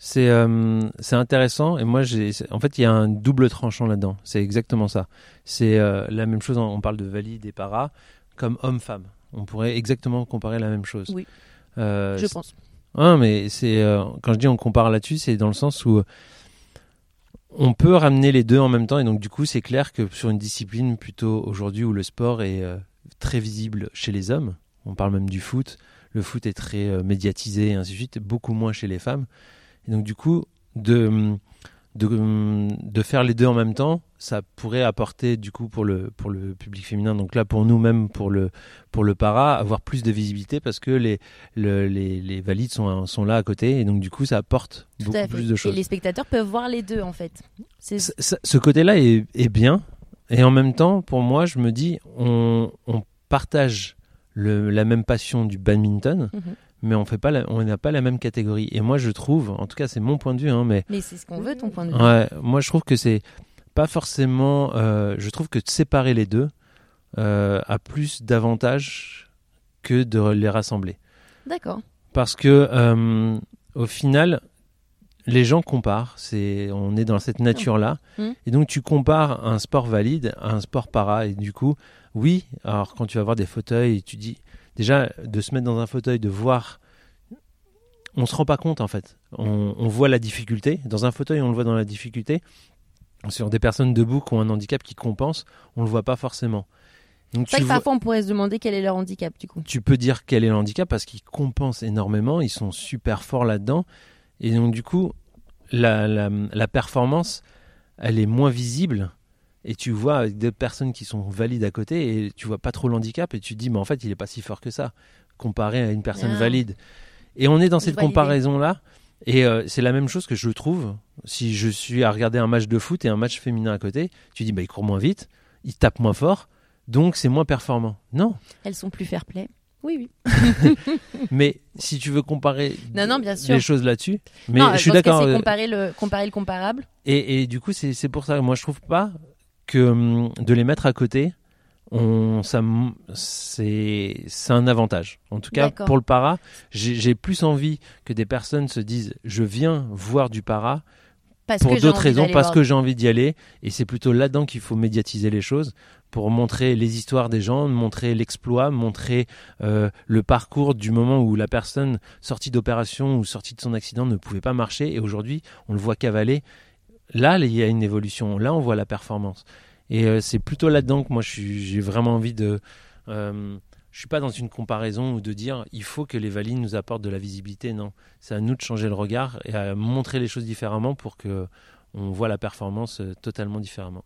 C'est euh, intéressant et moi j'ai en fait il y a un double tranchant là-dedans. C'est exactement ça. C'est euh, la même chose. On parle de valide et para comme homme-femme. On pourrait exactement comparer la même chose. Oui. Euh, Je pense. Ah, mais c'est euh, quand je dis on compare là-dessus, c'est dans le sens où on peut ramener les deux en même temps et donc du coup c'est clair que sur une discipline plutôt aujourd'hui où le sport est très visible chez les hommes, on parle même du foot, le foot est très médiatisé et ainsi de suite, beaucoup moins chez les femmes. Et donc du coup de de, de faire les deux en même temps, ça pourrait apporter du coup pour le pour le public féminin. Donc là pour nous même pour le pour le para avoir plus de visibilité parce que les le- les, les valides sont sont là à côté et donc du coup ça apporte Tout beaucoup plus de Et choses. les spectateurs peuvent voir les deux en fait. Ce- côté-là est, est bien et en même temps pour moi je me dis on, on partage le, la même passion du badminton Mhm. Mais on fait pas la- on n'a pas la même catégorie et moi je trouve en tout cas c'est mon point de vue hein, mais mais c'est ce qu'on veut ton point de vue. Ouais, moi je trouve que c'est pas forcément. euh, je trouve que de séparer les deux euh, a plus d'avantages que de les rassembler. D'accord. Parce que euh, au final, les gens comparent. C'est, on est dans cette nature-là, Mhm. et donc tu compares un sport valide à un sport para, et du coup, oui. Alors quand tu vas voir des fauteuils, tu dis déjà de se mettre dans un fauteuil, de voir. On se rend pas compte en fait. On, on voit la difficulté. Dans un fauteuil, on le voit dans la difficulté. Sur des personnes debout qui ont un handicap qui compense, on le voit pas forcément. Donc C'est vrai tu que vois- parfois on pourrait se demander quel est leur handicap du coup. tu peux dire quel est le handicap parce qu'ils compensent énormément, ils sont super forts là-dedans. Et donc, du coup, la, la, la performance, elle est moins visible. Et tu vois des personnes qui sont valides à côté et tu vois pas trop le handicap et tu te dis, mais en fait, il est pas si fort que ça, comparé à une personne Ah. valide. Et on est dans Je cette vois l'idée. comparaison-là. Et euh, c'est la même chose que je trouve si je suis à regarder un match de foot et un match féminin à côté. Tu dis, bah, il court moins vite, il tape moins fort, donc c'est moins performant. Non, Elles sont plus fair play. Oui, oui. mais si tu veux comparer Non, non, bien sûr. les choses là-dessus, mais non, je suis que d'accord. Euh, comparer le, comparer le comparable. Et, et du coup, c'est c'est pour ça. Moi, je trouve pas que hum, de les mettre à côté, on, ça, c'est c'est un avantage. En tout cas, D'accord. pour le para, j'ai j'ai plus envie que des personnes se disent, je viens voir du para Parce pour d'autres raisons, parce voir- que j'ai envie d'y aller. Et c'est plutôt là-dedans qu'il faut médiatiser les choses pour montrer les histoires des gens, montrer l'exploit, montrer euh, le parcours du moment où la personne sortie d'opération ou sortie de son accident ne pouvait pas marcher et aujourd'hui on le voit cavaler. Là, il y a une évolution. Là, on voit la performance. Et euh, c'est plutôt là-dedans que moi j'ai vraiment envie de. euh, je suis pas dans une comparaison ou de dire il faut que les valides nous apportent de la visibilité. Non, c'est à nous de changer le regard et à montrer les choses différemment pour que on voit la performance euh, totalement différemment.